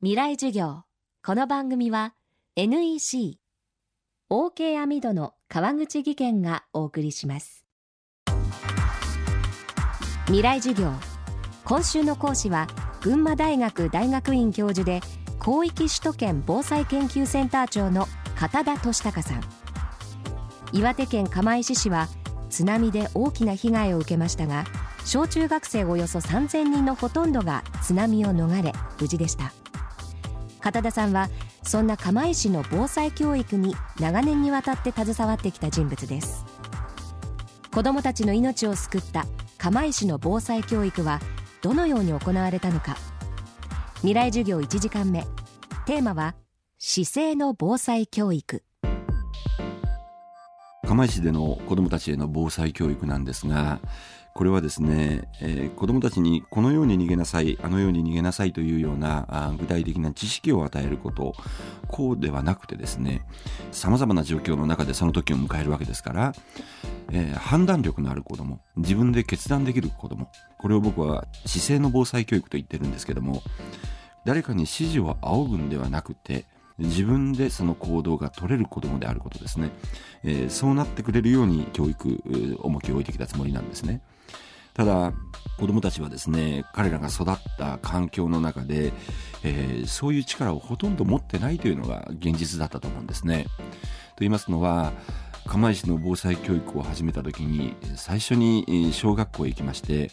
未来授業。この番組は NEC OK 網戸の川口義賢がお送りします。未来授業。今週の講師は群馬大学大学院教授で広域首都圏防災研究センター長の片田俊孝さん。岩手県釜石市は津波で大きな被害を受けましたが小中学生およそ3000人のほとんどが津波を逃れ無事でした。片田さんはそんな釜石の防災教育に長年にわたって携わってきた人物です。子どもたちの命を救った釜石の防災教育はどのように行われたのか。未来授業1時間目。テーマは姿勢の防災教育。釜石での子どもたちへの防災教育なんですがこれはですね、えー、子どもたちにこのように逃げなさいあのように逃げなさいというようなあ具体的な知識を与えることこうではなくてですねさまざまな状況の中でその時を迎えるわけですから、えー、判断力のある子ども自分で決断できる子どもこれを僕は姿勢の防災教育と言ってるんですけども誰かに指示を仰ぐんではなくて自分でその行動が取れる子供であることですね、えー、そうなってくれるように教育重きを置いてきたつもりなんですね。ただ子供たちはですね彼らが育った環境の中で、えー、そういう力をほとんど持ってないというのが現実だったと思うんですね。と言いますのは釜石の防災教育を始めた時に最初に小学校へ行きまして、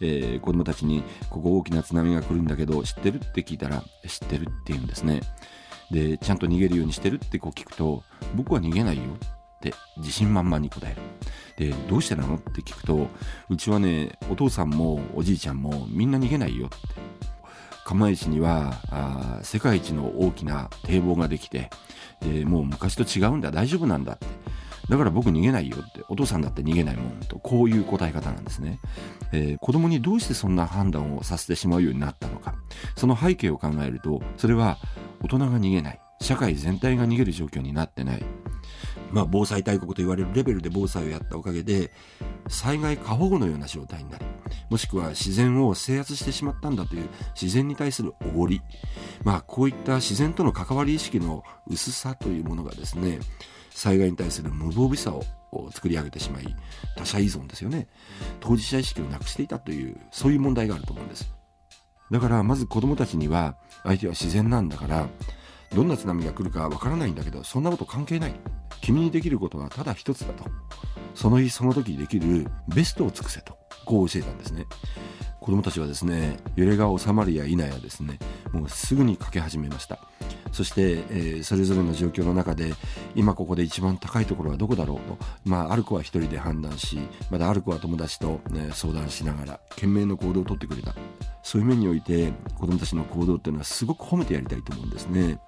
えー、子供たちに「ここ大きな津波が来るんだけど知ってる?」って聞いたら「知ってる」って言うんですね。でちゃんと逃げるようにしてるってこう聞くと「僕は逃げないよ」って自信満々に答える。で、どうしてなのって聞くと、うちはね、お父さんもおじいちゃんもみんな逃げないよって。釜石にはあ世界一の大きな堤防ができてでもう昔と違うんだ大丈夫なんだってだから僕逃げないよってお父さんだって逃げないもんとこういう答え方なんですね、えー、子供にどうしてそんな判断をさせてしまうようになったのかその背景を考えるとそれは大人が逃げない。社会全体が逃げる状況になってない。まあ、防災大国と言われるレベルで防災をやったおかげで災害過保護のような状態になりもしくは自然を制圧してしまったんだという自然に対するおごり、まあ、こういった自然との関わり意識の薄さというものがですね災害に対する無防備さを作り上げてしまい他者依存ですよね。当事者意識をなくしていたというそういう問題があると思うんです。だからまず子供たちには相手は自然なんだからどんな津波が来るかわからないんだけどそんなこと関係ない。君にできることはただ一つだと。その日その時できるベストを尽くせと。こう教えたんですね。子供たちはですね揺れが収まるや否やですねもうすぐにかけ始めました。そして、えー、それぞれの状況の中で今ここで一番高いところはどこだろうと、まあ、ある子は一人で判断しまだある子は友達と、ね、相談しながら懸命の行動をとってくれた。そういう面において子供たちの行動っていうのはすごく褒めてやりたいと思うんですね。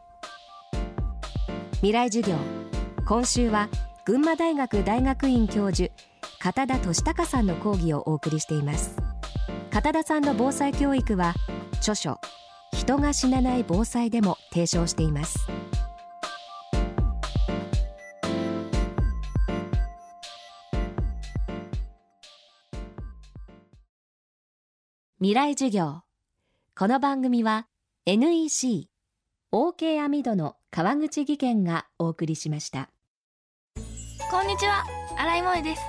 未来授業。今週は群馬大学大学院教授片田俊孝さんの講義をお送りしています。片田さんの防災教育は著書人が死なない防災でも提唱しています。未来授業。この番組は NEC OK 網戸の川口義賢がお送りしました。こんにちは。新井萌です。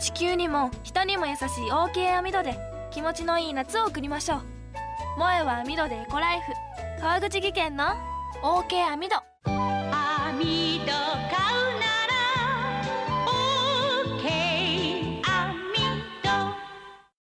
地球にも人にも優しい OK 網戸で気持ちのいい夏を送りましょう。萌えは網戸でエコライフ。川口義賢の OK 網戸網戸か